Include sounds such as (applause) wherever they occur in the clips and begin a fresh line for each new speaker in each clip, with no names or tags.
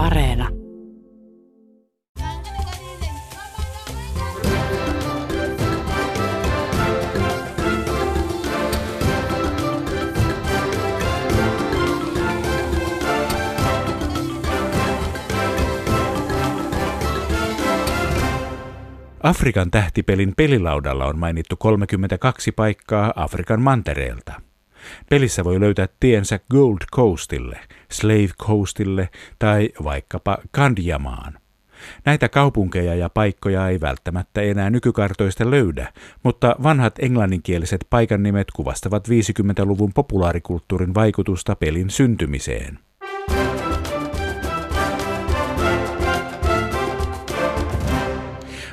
Areena.
Afrikan tähtipelin pelilaudalla on mainittu 32 paikkaa Afrikan mantereelta. Pelissä voi löytää tiensä Gold Coastille, Slave Coastille tai vaikkapa Kandiamaan. Näitä kaupunkeja ja paikkoja ei välttämättä enää nykykartoista löydä, mutta vanhat englanninkieliset paikan nimet kuvastavat 50-luvun populaarikulttuurin vaikutusta pelin syntymiseen.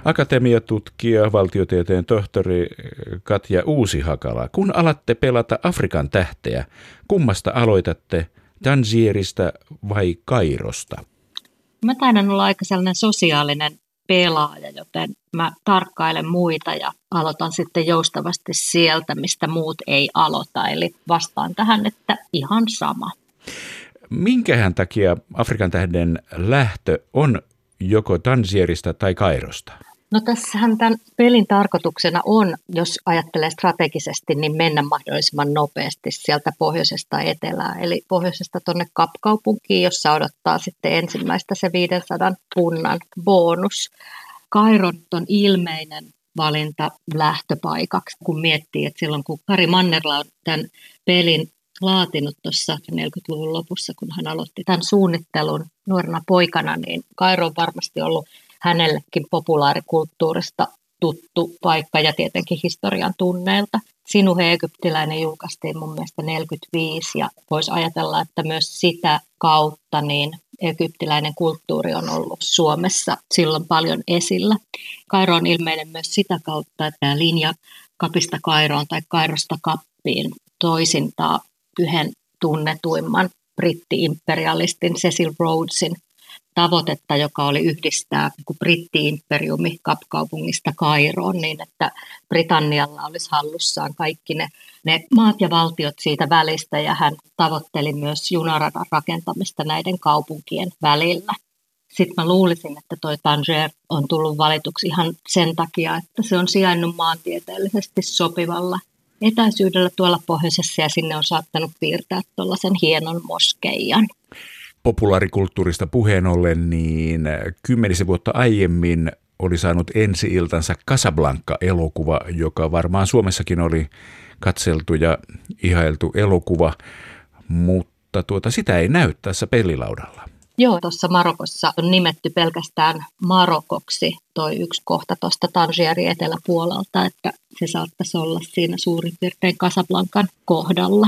Akatemiatutkija, valtiotieteen tohtori Katja Uusihakala, kun alatte pelata Afrikan tähteä, kummasta aloitatte, Tanzierista vai Kairosta?
Mä taidan olla aika sellainen sosiaalinen pelaaja, joten mä tarkkailen muita ja aloitan sitten joustavasti sieltä, mistä muut ei aloita. Eli vastaan tähän, että ihan sama.
Minkähän takia Afrikan tähden lähtö on joko Tansierista tai Kairosta?
No tässähän tämän pelin tarkoituksena on, jos ajattelee strategisesti, niin mennä mahdollisimman nopeasti sieltä pohjoisesta etelään. Eli pohjoisesta tuonne Kapkaupunkiin, jossa odottaa sitten ensimmäistä se 500 punnan bonus. Kairon on ilmeinen valinta lähtöpaikaksi, kun miettii, että silloin kun Kari Mannerla on tämän pelin laatinut tuossa 40-luvun lopussa, kun hän aloitti tämän suunnittelun nuorena poikana, niin Kairo on varmasti ollut hänellekin populaarikulttuurista tuttu paikka ja tietenkin historian tunneilta. Sinuhe egyptiläinen julkaistiin mun mielestä 45 ja voisi ajatella, että myös sitä kautta niin egyptiläinen kulttuuri on ollut Suomessa silloin paljon esillä. Kairo on ilmeinen myös sitä kautta, että tämä linja kapista Kairoon tai Kairosta kappiin toisintaa yhden tunnetuimman britti-imperialistin Cecil Rhodesin tavoitetta, joka oli yhdistää niin britti-imperiumi kapkaupungista Kairoon niin, että Britannialla olisi hallussaan kaikki ne, ne maat ja valtiot siitä välistä ja hän tavoitteli myös junaradan rakentamista näiden kaupunkien välillä. Sitten mä luulisin, että toi Tanger on tullut valituksi ihan sen takia, että se on sijainnut maantieteellisesti sopivalla etäisyydellä tuolla pohjoisessa ja sinne on saattanut piirtää tuollaisen hienon moskeijan
populaarikulttuurista puheen ollen, niin kymmenisen vuotta aiemmin oli saanut ensi-iltansa Casablanca-elokuva, joka varmaan Suomessakin oli katseltu ja ihailtu elokuva, mutta tuota, sitä ei näy tässä pelilaudalla.
Joo, tuossa Marokossa on nimetty pelkästään Marokoksi toi yksi kohta tuosta Tangieri eteläpuolelta, että se saattaisi olla siinä suurin piirtein Casablancan kohdalla.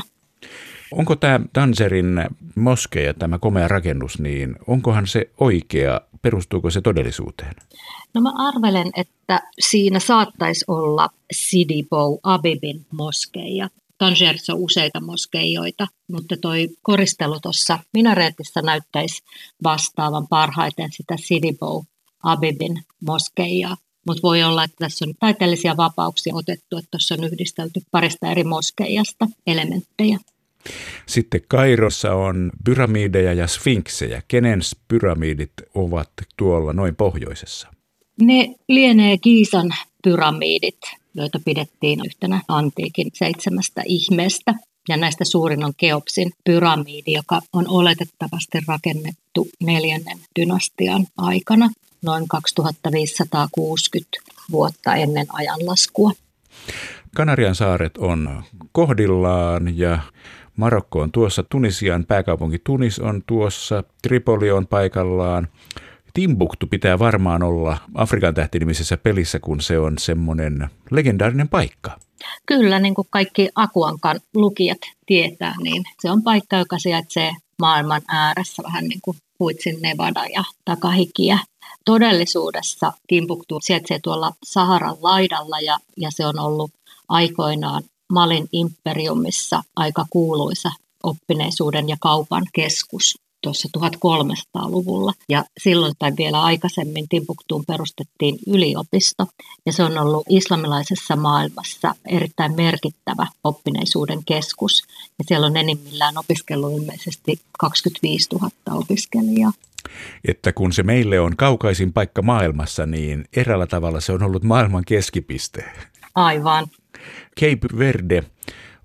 Onko tämä Danserin moskeja, tämä komea rakennus, niin onkohan se oikea, perustuuko se todellisuuteen?
No mä arvelen, että siinä saattaisi olla Sidibo Abibin moskeija. Tangerissa on useita moskeijoita, mutta toi koristelu tuossa minareetissa näyttäisi vastaavan parhaiten sitä Sidibo Abibin moskeijaa. Mutta voi olla, että tässä on taiteellisia vapauksia otettu, että tuossa on yhdistelty parista eri moskeijasta elementtejä.
Sitten Kairossa on pyramideja ja sfinksejä. Kenen pyramidit ovat tuolla noin pohjoisessa?
Ne lienee Kiisan pyramidit, joita pidettiin yhtenä antiikin seitsemästä ihmeestä. Ja näistä suurin on Keopsin pyramidi, joka on oletettavasti rakennettu neljännen dynastian aikana, noin 2560 vuotta ennen ajanlaskua.
Kanarian saaret on kohdillaan ja Marokko on tuossa, Tunisian pääkaupunki Tunis on tuossa, Tripoli on paikallaan. Timbuktu pitää varmaan olla Afrikan tähtinimisessä pelissä, kun se on semmoinen legendaarinen paikka.
Kyllä, niin kuin kaikki Akuankan lukijat tietää, niin se on paikka, joka sijaitsee maailman ääressä vähän niin kuin Huitsin Nevada ja Takahikiä. Todellisuudessa Timbuktu sijaitsee tuolla Saharan laidalla ja, ja se on ollut aikoinaan Malin imperiumissa aika kuuluisa oppineisuuden ja kaupan keskus tuossa 1300-luvulla. Ja silloin tai vielä aikaisemmin Timbuktuun perustettiin yliopisto. Ja se on ollut islamilaisessa maailmassa erittäin merkittävä oppineisuuden keskus. Ja siellä on enimmillään opiskellut ilmeisesti 25 000 opiskelijaa.
Että kun se meille on kaukaisin paikka maailmassa, niin eräällä tavalla se on ollut maailman keskipiste.
Aivan.
Cape Verde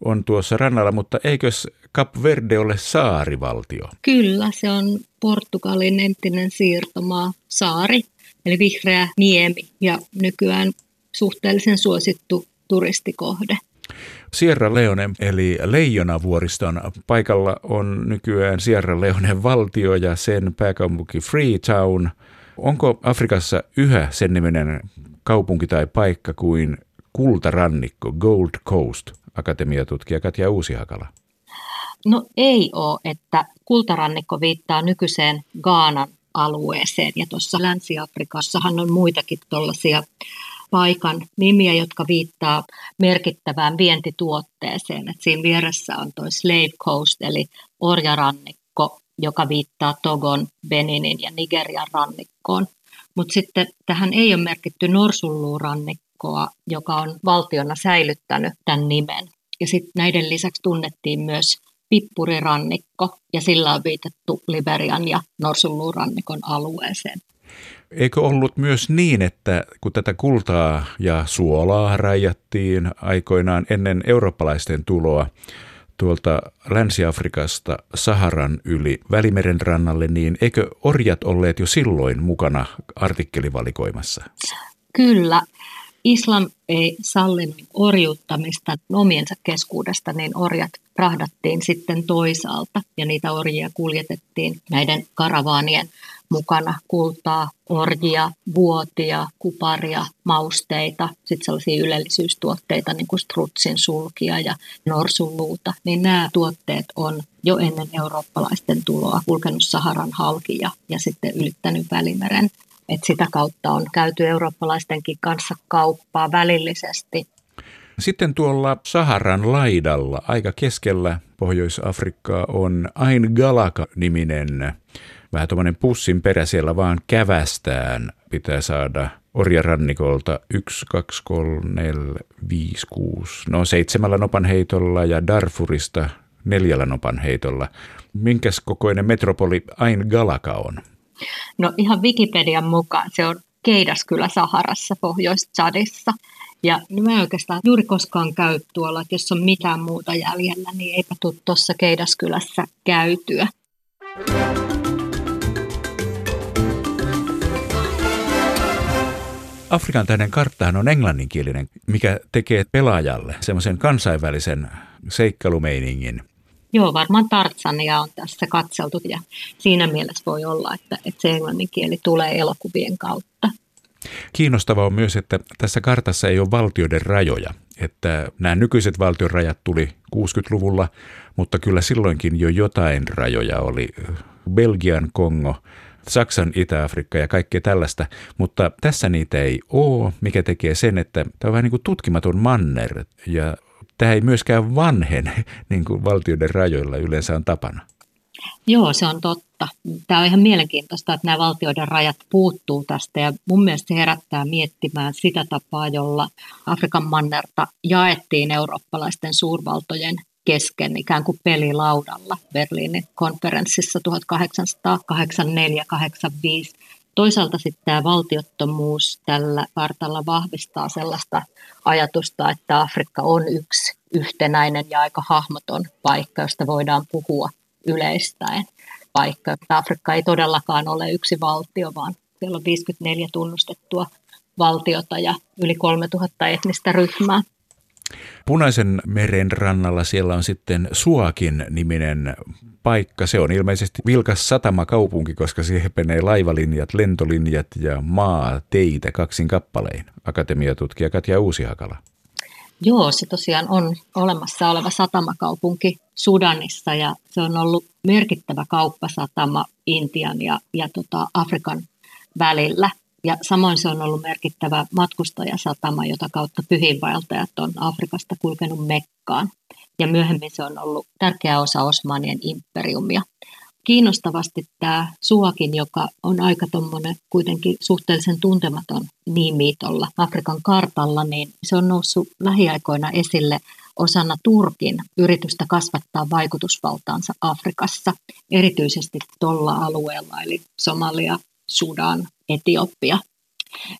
on tuossa rannalla, mutta eikös Cap Verde ole saarivaltio?
Kyllä, se on Portugalin entinen siirtomaa, saari, eli vihreä niemi ja nykyään suhteellisen suosittu turistikohde.
Sierra Leone eli Leijonavuoriston paikalla on nykyään Sierra Leone valtio ja sen pääkaupunki Freetown. Onko Afrikassa yhä sen niminen kaupunki tai paikka kuin kultarannikko Gold Coast, akatemiatutkija Katja Uusihakala?
No ei ole, että kultarannikko viittaa nykyiseen Gaanan alueeseen ja tuossa Länsi-Afrikassahan on muitakin tuollaisia paikan nimiä, jotka viittaa merkittävään vientituotteeseen. Et siinä vieressä on tuo Slave Coast eli orjarannikko, joka viittaa Togon, Beninin ja Nigerian rannikkoon. Mutta sitten tähän ei ole merkitty norsulluurannikkoa, joka on valtiona säilyttänyt tämän nimen. Ja sitten näiden lisäksi tunnettiin myös Pippurirannikko, ja sillä on viitattu Liberian ja Norsunluurannikon alueeseen.
Eikö ollut myös niin, että kun tätä kultaa ja suolaa rajattiin aikoinaan ennen eurooppalaisten tuloa tuolta Länsi-Afrikasta Saharan yli Välimeren rannalle, niin eikö orjat olleet jo silloin mukana artikkelivalikoimassa?
Kyllä. Islam ei sallinut orjuuttamista omiensa keskuudesta, niin orjat rahdattiin sitten toisaalta ja niitä orjia kuljetettiin näiden karavaanien mukana kultaa, orjia, vuotia, kuparia, mausteita, sitten sellaisia ylellisyystuotteita niin kuin strutsin sulkia ja norsunluuta, niin nämä tuotteet on jo ennen eurooppalaisten tuloa kulkenut Saharan halki ja, ja sitten ylittänyt Välimeren. Et sitä kautta on käyty eurooppalaistenkin kanssa kauppaa välillisesti.
Sitten tuolla Saharan laidalla, aika keskellä Pohjois-Afrikkaa, on Ain Galaka-niminen vähän tuommoinen pussin perä siellä vaan kävästään. Pitää saada orjarannikolta 1, 2, 3, 4, 5, 6, no seitsemällä nopan heitolla ja Darfurista neljällä nopan heitolla. Minkäs kokoinen metropoli Ain Galaka on?
No ihan Wikipedian mukaan se on Keidaskylä Saharassa, Pohjois-Chadissa. Ja mä en oikeastaan juuri koskaan käy tuolla, että jos on mitään muuta jäljellä, niin eipä tule tuossa Keidaskylässä käytyä.
Afrikan tähden karttahan on englanninkielinen, mikä tekee pelaajalle semmoisen kansainvälisen seikkailumeiningin.
Joo, varmaan Tartsania on tässä katseltu ja siinä mielessä voi olla, että, että se englannin kieli tulee elokuvien kautta.
Kiinnostavaa on myös, että tässä kartassa ei ole valtioiden rajoja. Että nämä nykyiset valtion rajat tuli 60-luvulla, mutta kyllä silloinkin jo jotain rajoja oli. Belgian Kongo, Saksan Itä-Afrikka ja kaikkea tällaista, mutta tässä niitä ei ole, mikä tekee sen, että tämä on vähän niin kuin tutkimaton manner ja tämä ei myöskään vanhene (laughs) niin kuin valtioiden rajoilla yleensä on tapana.
Joo, se on totta. Tämä on ihan mielenkiintoista, että nämä valtioiden rajat puuttuu tästä ja mun mielestä se herättää miettimään sitä tapaa, jolla Afrikan mannerta jaettiin eurooppalaisten suurvaltojen kesken ikään kuin pelilaudalla Berliinin konferenssissa 1884-85. Toisaalta sitten tämä valtiottomuus tällä kartalla vahvistaa sellaista ajatusta, että Afrikka on yksi yhtenäinen ja aika hahmoton paikka, josta voidaan puhua yleistäen. Paikka, että Afrikka ei todellakaan ole yksi valtio, vaan siellä on 54 tunnustettua valtiota ja yli 3000 etnistä ryhmää.
Punaisen meren rannalla siellä on sitten Suakin niminen paikka. Se on ilmeisesti vilkas satamakaupunki, koska siihen menee laivalinjat, lentolinjat ja maa teitä kaksin kappalein. Akatemiatutkija Katja Uusihakala.
Joo, se tosiaan on olemassa oleva satamakaupunki Sudanissa ja se on ollut merkittävä kauppasatama Intian ja, ja tota Afrikan välillä. Ja samoin se on ollut merkittävä matkustajasatama, jota kautta pyhiinvaeltajat on Afrikasta kulkenut Mekkaan. Ja myöhemmin se on ollut tärkeä osa Osmanien imperiumia. Kiinnostavasti tämä Suakin, joka on aika tuommoinen kuitenkin suhteellisen tuntematon nimi tuolla Afrikan kartalla, niin se on noussut lähiaikoina esille osana Turkin yritystä kasvattaa vaikutusvaltaansa Afrikassa, erityisesti tuolla alueella, eli Somalia, Sudan, Etiopia.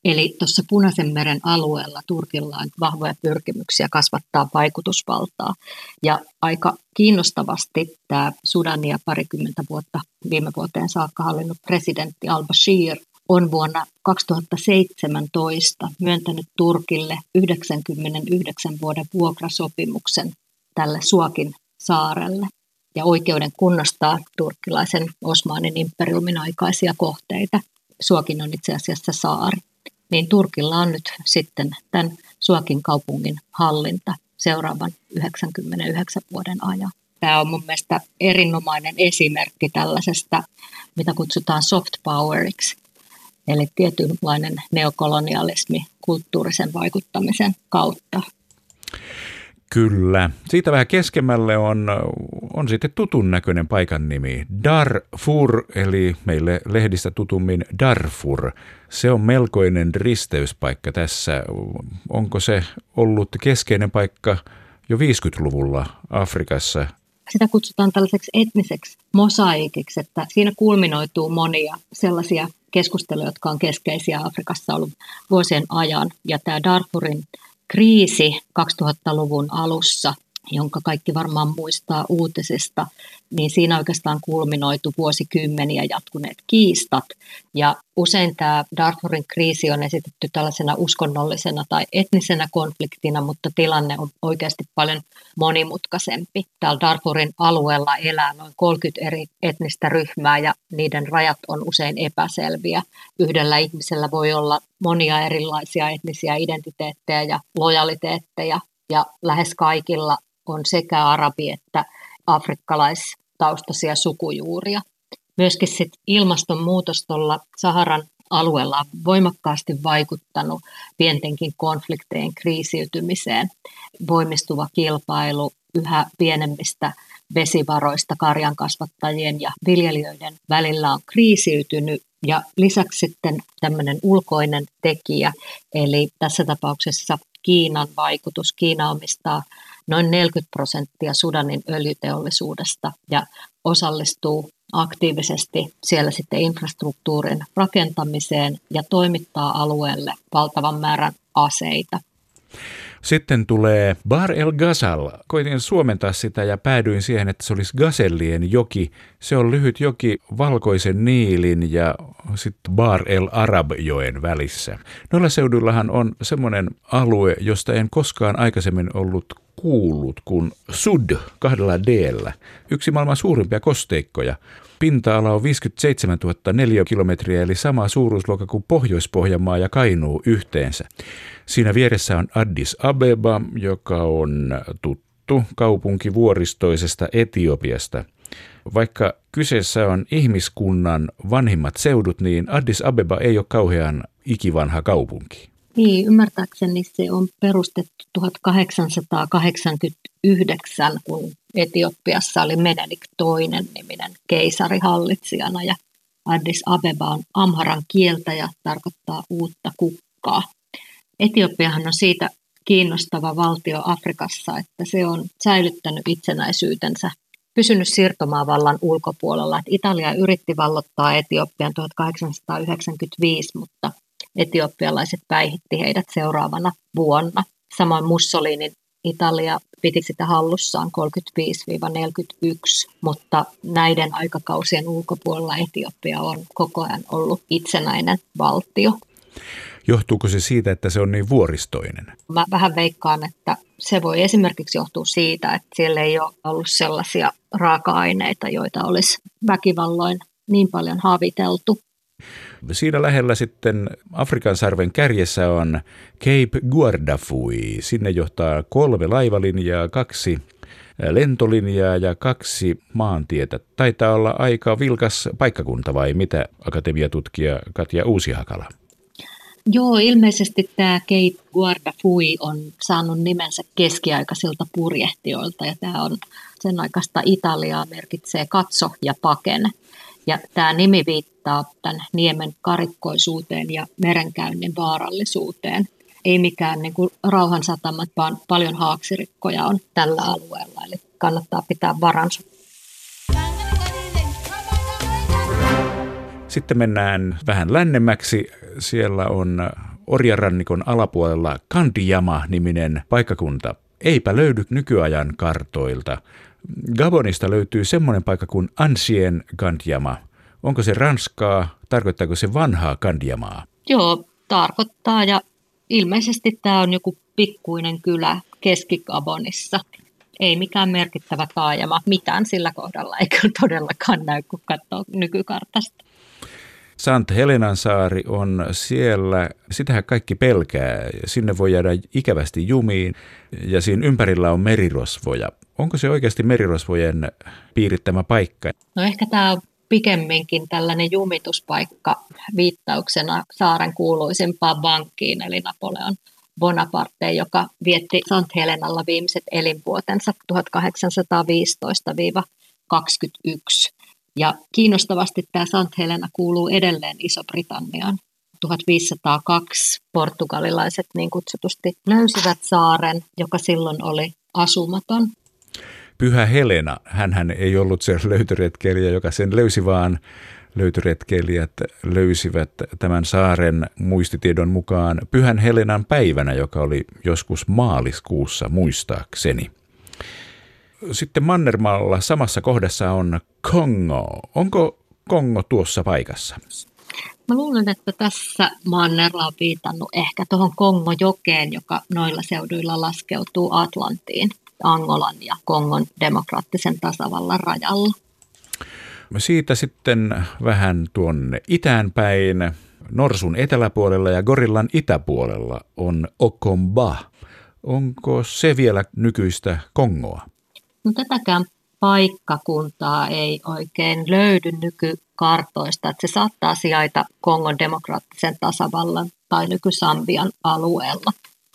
Eli tuossa Punaisen meren alueella Turkilla on vahvoja pyrkimyksiä kasvattaa vaikutusvaltaa. Ja aika kiinnostavasti tämä Sudania parikymmentä vuotta viime vuoteen saakka hallinnut presidentti al-Bashir on vuonna 2017 myöntänyt Turkille 99 vuoden vuokrasopimuksen tälle Suokin saarelle ja oikeuden kunnostaa turkkilaisen Osmanin imperiumin aikaisia kohteita. Suokin on itse asiassa saari. Niin Turkilla on nyt sitten tämän Suokin kaupungin hallinta seuraavan 99 vuoden ajan. Tämä on mun mielestä erinomainen esimerkki tällaisesta, mitä kutsutaan soft poweriksi, eli tietynlainen neokolonialismi kulttuurisen vaikuttamisen kautta.
Kyllä. Siitä vähän keskemmälle on, on sitten tutun näköinen paikan nimi. Darfur, eli meille lehdistä tutummin Darfur. Se on melkoinen risteyspaikka tässä. Onko se ollut keskeinen paikka jo 50-luvulla Afrikassa
sitä kutsutaan tällaiseksi etniseksi mosaikiksi, että siinä kulminoituu monia sellaisia keskusteluja, jotka on keskeisiä Afrikassa ollut vuosien ajan. Ja tämä Darfurin kriisi 2000-luvun alussa jonka kaikki varmaan muistaa uutisista, niin siinä oikeastaan kulminoitu vuosikymmeniä jatkuneet kiistat. Ja usein tämä Darfurin kriisi on esitetty tällaisena uskonnollisena tai etnisenä konfliktina, mutta tilanne on oikeasti paljon monimutkaisempi. Täällä Darfurin alueella elää noin 30 eri etnistä ryhmää ja niiden rajat on usein epäselviä. Yhdellä ihmisellä voi olla monia erilaisia etnisiä identiteettejä ja lojaliteetteja ja lähes kaikilla on sekä arabi- että afrikkalaistaustaisia sukujuuria. Myöskin sit ilmastonmuutos tuolla Saharan alueella on voimakkaasti vaikuttanut pientenkin konfliktien kriisiytymiseen. Voimistuva kilpailu yhä pienemmistä vesivaroista karjan kasvattajien ja viljelijöiden välillä on kriisiytynyt ja lisäksi sitten tämmöinen ulkoinen tekijä, eli tässä tapauksessa Kiinan vaikutus. Kiina omistaa noin 40 prosenttia Sudanin öljyteollisuudesta ja osallistuu aktiivisesti siellä sitten infrastruktuurin rakentamiseen ja toimittaa alueelle valtavan määrän aseita.
Sitten tulee Bar el Ghazal. Koitin suomentaa sitä ja päädyin siihen, että se olisi Gazellien joki. Se on lyhyt joki Valkoisen Niilin ja sitten Bar el Arab-joen välissä. Noilla seuduillahan on semmoinen alue, josta en koskaan aikaisemmin ollut kuullut kuin Sud kahdella d Yksi maailman suurimpia kosteikkoja. Pinta-ala on 57 000 neliökilometriä eli sama suuruusluokka kuin Pohjois-Pohjanmaa ja Kainuu yhteensä. Siinä vieressä on Addis Abeba, joka on tuttu kaupunki vuoristoisesta Etiopiasta. Vaikka kyseessä on ihmiskunnan vanhimmat seudut, niin Addis Abeba ei ole kauhean ikivanha kaupunki.
Niin, ymmärtääkseni se on perustettu 1889, kun Etiopiassa oli Menelik toinen niminen keisari hallitsijana ja Addis Abeba on amharan kieltä ja tarkoittaa uutta kukkaa. Etiopiahan on siitä kiinnostava valtio Afrikassa, että se on säilyttänyt itsenäisyytensä, pysynyt siirtomaavallan ulkopuolella. Että Italia yritti vallottaa Etiopian 1895, mutta etiopialaiset päihitti heidät seuraavana vuonna. Samoin Mussolinin Italia piti sitä hallussaan 35-41, mutta näiden aikakausien ulkopuolella Etiopia on koko ajan ollut itsenäinen valtio.
Johtuuko se siitä, että se on niin vuoristoinen?
Mä vähän veikkaan, että se voi esimerkiksi johtua siitä, että siellä ei ole ollut sellaisia raaka-aineita, joita olisi väkivalloin niin paljon haviteltu.
Siinä lähellä sitten Afrikan sarven kärjessä on Cape Guardafui. Sinne johtaa kolme laivalinjaa, kaksi lentolinjaa ja kaksi maantietä. Taitaa olla aika vilkas paikkakunta vai mitä akatemiatutkija Katja Uusihakala?
Joo, ilmeisesti tämä Cape Guardafui on saanut nimensä keskiaikaisilta purjehtijoilta ja tämä on sen aikaista Italiaa merkitsee katso ja pakene. Ja tämä nimi viittaa tämän niemen karikkoisuuteen ja merenkäynnin vaarallisuuteen. ei mikään niin kuin rauhansatamat, vaan paljon haaksirikkoja on tällä alueella, eli kannattaa pitää varansa.
Sitten mennään vähän lännemmäksi. Siellä on Orjarannikon alapuolella Kandijama-niminen paikkakunta. Eipä löydy nykyajan kartoilta. Gabonista löytyy semmoinen paikka kuin Ansien Kandjama. Onko se Ranskaa? Tarkoittaako se vanhaa Kandjamaa?
Joo, tarkoittaa ja ilmeisesti tämä on joku pikkuinen kylä Keski-Gabonissa. Ei mikään merkittävä taajama, mitään sillä kohdalla ei todellakaan näy, kun katsoo nykykartasta.
Sant Helenan saari on siellä, sitähän kaikki pelkää. Sinne voi jäädä ikävästi jumiin ja siinä ympärillä on merirosvoja. Onko se oikeasti merirosvojen piirittämä paikka?
No ehkä tämä on pikemminkin tällainen jumituspaikka viittauksena saaren kuuluisimpaan vankkiin, eli Napoleon Bonaparte, joka vietti Sant Helenalla viimeiset elinvuotensa 1815-21. Ja kiinnostavasti tämä Sant Helena kuuluu edelleen Iso-Britanniaan. 1502 portugalilaiset niin kutsutusti löysivät saaren, joka silloin oli asumaton.
Pyhä Helena, hän ei ollut se löytöretkeilijä, joka sen löysi, vaan löytöretkeilijät löysivät tämän saaren muistitiedon mukaan Pyhän Helenan päivänä, joka oli joskus maaliskuussa muistaakseni. Sitten Mannermaalla samassa kohdassa on Kongo. Onko Kongo tuossa paikassa?
Mä luulen, että tässä Mannerla on viitannut ehkä tuohon Kongo-jokeen, joka noilla seuduilla laskeutuu Atlantiin, Angolan ja Kongon demokraattisen tasavallan rajalla.
Siitä sitten vähän tuonne itään päin. Norsun eteläpuolella ja Gorillan itäpuolella on Okomba. Onko se vielä nykyistä Kongoa?
No tätäkään paikkakuntaa ei oikein löydy nykykartoista, että se saattaa sijaita Kongon demokraattisen tasavallan tai nykysambian alueella.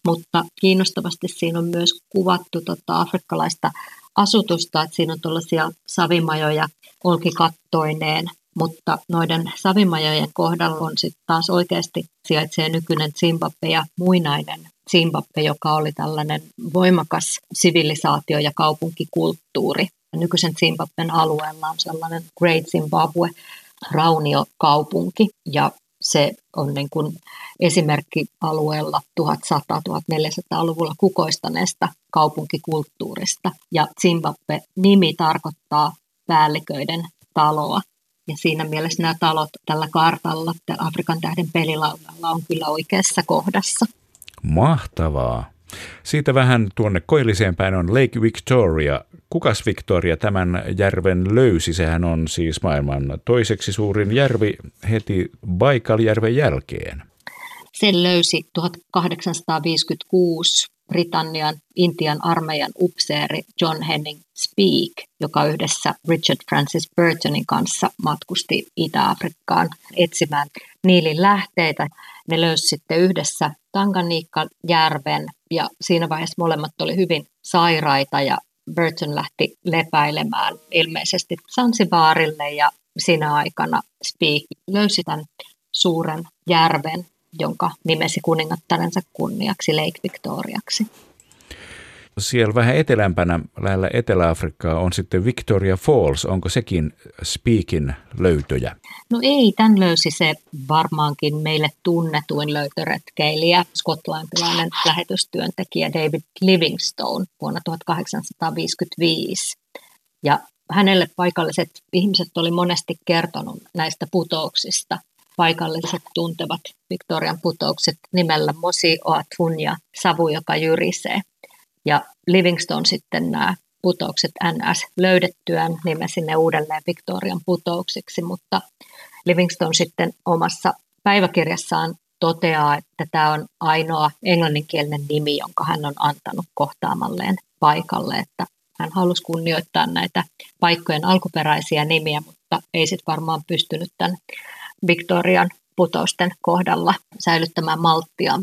Mutta kiinnostavasti siinä on myös kuvattu tota afrikkalaista asutusta, että siinä on tuollaisia savimajoja olkikattoineen, mutta noiden savimajojen kohdalla on sitten taas oikeasti sijaitsee nykyinen Zimbabwe ja muinainen Zimbabwe, joka oli tällainen voimakas sivilisaatio ja kaupunkikulttuuri. Nykyisen Zimbabwen alueella on sellainen Great Zimbabwe rauniokaupunki ja se on niin kuin esimerkki alueella 1100-1400-luvulla kukoistaneesta kaupunkikulttuurista. Ja Zimbabwe-nimi tarkoittaa päälliköiden taloa. Ja siinä mielessä nämä talot tällä kartalla, tällä Afrikan tähden pelilaudalla on kyllä oikeassa kohdassa.
Mahtavaa. Siitä vähän tuonne koilliseen päin on Lake Victoria. Kukas Victoria tämän järven löysi? Sehän on siis maailman toiseksi suurin järvi heti Baikaljärven jälkeen.
Sen löysi 1856 Britannian Intian armeijan upseeri John Henning Speak, joka yhdessä Richard Francis Burtonin kanssa matkusti Itä-Afrikkaan etsimään Niilin lähteitä. Ne löysi sitten yhdessä Tanganiikka-järven ja siinä vaiheessa molemmat oli hyvin sairaita ja Burton lähti lepäilemään ilmeisesti Sansibaarille ja siinä aikana Speak löysi tämän suuren järven, jonka nimesi kuningattarensa kunniaksi Lake Victoriaksi.
Siellä vähän etelämpänä lähellä Etelä-Afrikkaa on sitten Victoria Falls. Onko sekin Speakin löytöjä?
No ei, tämän löysi se varmaankin meille tunnetuin löytöretkeilijä, skotlantilainen lähetystyöntekijä David Livingstone vuonna 1855. Ja hänelle paikalliset ihmiset oli monesti kertonut näistä putouksista. Paikalliset tuntevat Victorian putoukset nimellä Mosi Oatun ja Savu, joka jyrisee. Ja Livingstone sitten nämä putoukset NS löydettyään nimesi ne uudelleen Victorian putouksiksi, mutta Livingstone sitten omassa päiväkirjassaan toteaa, että tämä on ainoa englanninkielinen nimi, jonka hän on antanut kohtaamalleen paikalle, että hän halusi kunnioittaa näitä paikkojen alkuperäisiä nimiä, mutta ei sitten varmaan pystynyt tämän Victorian putousten kohdalla säilyttämään malttia.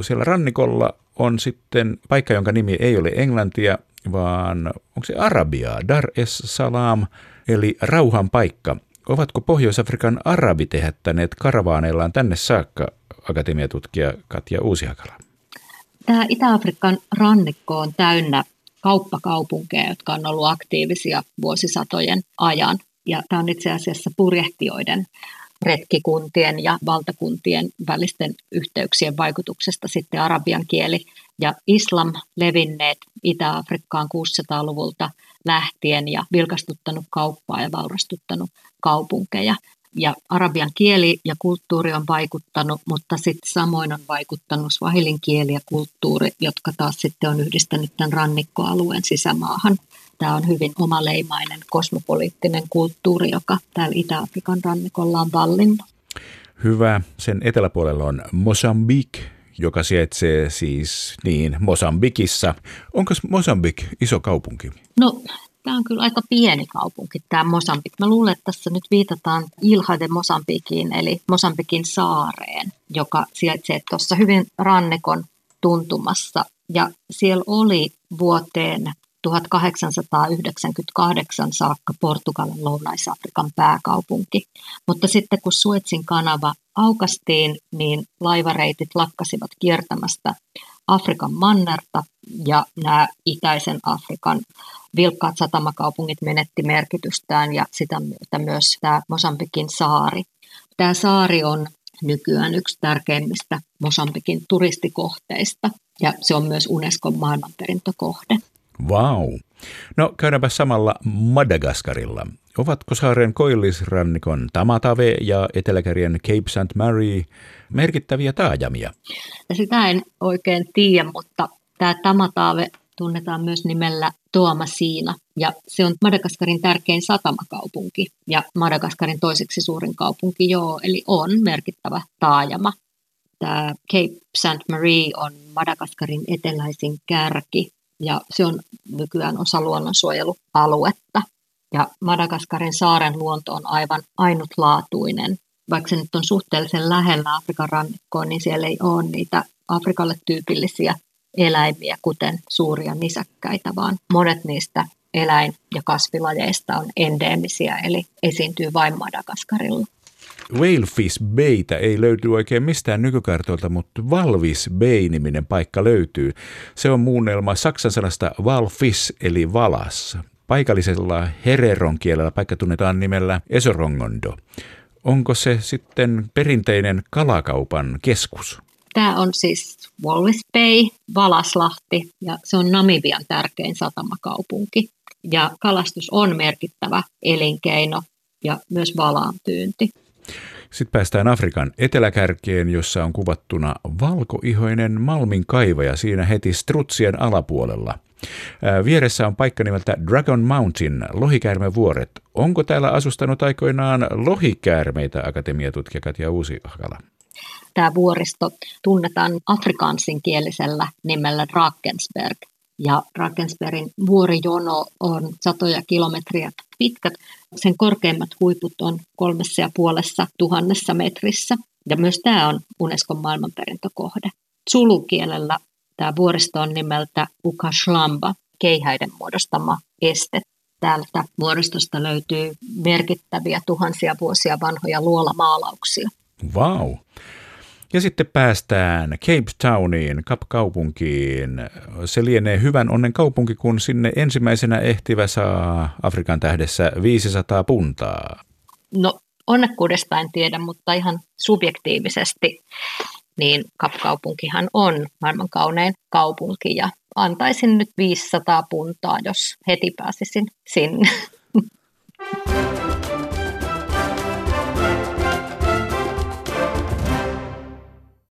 Siellä rannikolla on sitten paikka, jonka nimi ei ole englantia, vaan onko se arabiaa, Dar es Salaam, eli rauhan paikka. Ovatko Pohjois-Afrikan arabit ehättäneet karavaaneillaan tänne saakka akatemiatutkija Katja Uusihakala?
Tämä Itä-Afrikan rannikko on täynnä kauppakaupunkeja, jotka on ollut aktiivisia vuosisatojen ajan. Ja tämä on itse asiassa purjehtijoiden retkikuntien ja valtakuntien välisten yhteyksien vaikutuksesta sitten arabian kieli ja islam levinneet Itä-Afrikkaan 600-luvulta lähtien ja vilkastuttanut kauppaa ja vaurastuttanut kaupunkeja. Ja arabian kieli ja kulttuuri on vaikuttanut, mutta sitten samoin on vaikuttanut swahilin kieli ja kulttuuri, jotka taas sitten on yhdistänyt tämän rannikkoalueen sisämaahan. Tämä on hyvin omaleimainen kosmopoliittinen kulttuuri, joka täällä Itä-Afrikan rannikolla on vallinnut.
Hyvä. Sen eteläpuolella on Mosambik, joka sijaitsee siis niin Mosambikissa. Onko Mosambik iso kaupunki?
No, tämä on kyllä aika pieni kaupunki, tämä Mosambik. Mä luulen, että tässä nyt viitataan Ilha de Mosambikiin, eli Mosambikin saareen, joka sijaitsee tuossa hyvin rannikon tuntumassa. Ja siellä oli vuoteen 1898 saakka Portugalin lounais-Afrikan pääkaupunki. Mutta sitten kun Suetsin kanava aukastiin, niin laivareitit lakkasivat kiertämästä Afrikan mannerta ja nämä itäisen Afrikan vilkkaat satamakaupungit menetti merkitystään ja sitä myötä myös tämä Mosambikin saari. Tämä saari on nykyään yksi tärkeimmistä Mosambikin turistikohteista ja se on myös Unescon maailmanperintökohde.
Wow. No käydäänpä samalla Madagaskarilla. Ovatko saaren koillisrannikon Tamatave ja Eteläkärjen Cape St. Mary merkittäviä taajamia?
Ja sitä en oikein tiedä, mutta tämä Tamatave tunnetaan myös nimellä Toamasina ja se on Madagaskarin tärkein satamakaupunki ja Madagaskarin toiseksi suurin kaupunki joo, eli on merkittävä taajama. Tämä Cape St. Marie on Madagaskarin eteläisin kärki ja se on nykyään osa luonnonsuojelualuetta. Ja Madagaskarin saaren luonto on aivan ainutlaatuinen. Vaikka se nyt on suhteellisen lähellä Afrikan rannikkoa, niin siellä ei ole niitä Afrikalle tyypillisiä eläimiä, kuten suuria nisäkkäitä, vaan monet niistä eläin- ja kasvilajeista on endeemisiä, eli esiintyy vain Madagaskarilla.
Whalefish Baytä ei löydy oikein mistään nykykartoilta, mutta Valvis Bay-niminen paikka löytyy. Se on muunnelma saksan sanasta Valfish eli valas. Paikallisella hereron kielellä paikka tunnetaan nimellä Esorongondo. Onko se sitten perinteinen kalakaupan keskus?
Tämä on siis Walvis Bay, Valaslahti ja se on Namibian tärkein satamakaupunki. Ja kalastus on merkittävä elinkeino ja myös valaanpyynti.
Sitten päästään Afrikan eteläkärkeen, jossa on kuvattuna valkoihoinen Malmin kaivaja siinä heti Strutsien alapuolella. Vieressä on paikka nimeltä Dragon Mountain, lohikäärmevuoret. Onko täällä asustanut aikoinaan lohikäärmeitä, akatemiatutkija Katja Uusi-Hakala?
Tämä vuoristo tunnetaan afrikansin kielisellä nimellä Drakensberg. Ja Drakensbergin vuorijono on satoja kilometriä pitkät. Sen korkeimmat huiput on kolmessa ja puolessa tuhannessa metrissä. Ja myös tämä on Unescon maailmanperintökohde. Sulukielellä tämä vuoristo on nimeltä Ukashlamba, keihäiden muodostama este. Täältä vuoristosta löytyy merkittäviä tuhansia vuosia vanhoja luolamaalauksia.
Wow. Ja sitten päästään Cape Towniin, Kap-kaupunkiin. Se lienee hyvän onnen kaupunki, kun sinne ensimmäisenä ehtivä saa Afrikan tähdessä 500 puntaa.
No onnekkuudesta en tiedä, mutta ihan subjektiivisesti niin Kap-kaupunkihan on maailman kaunein kaupunki ja antaisin nyt 500 puntaa, jos heti pääsisin sinne. (laughs)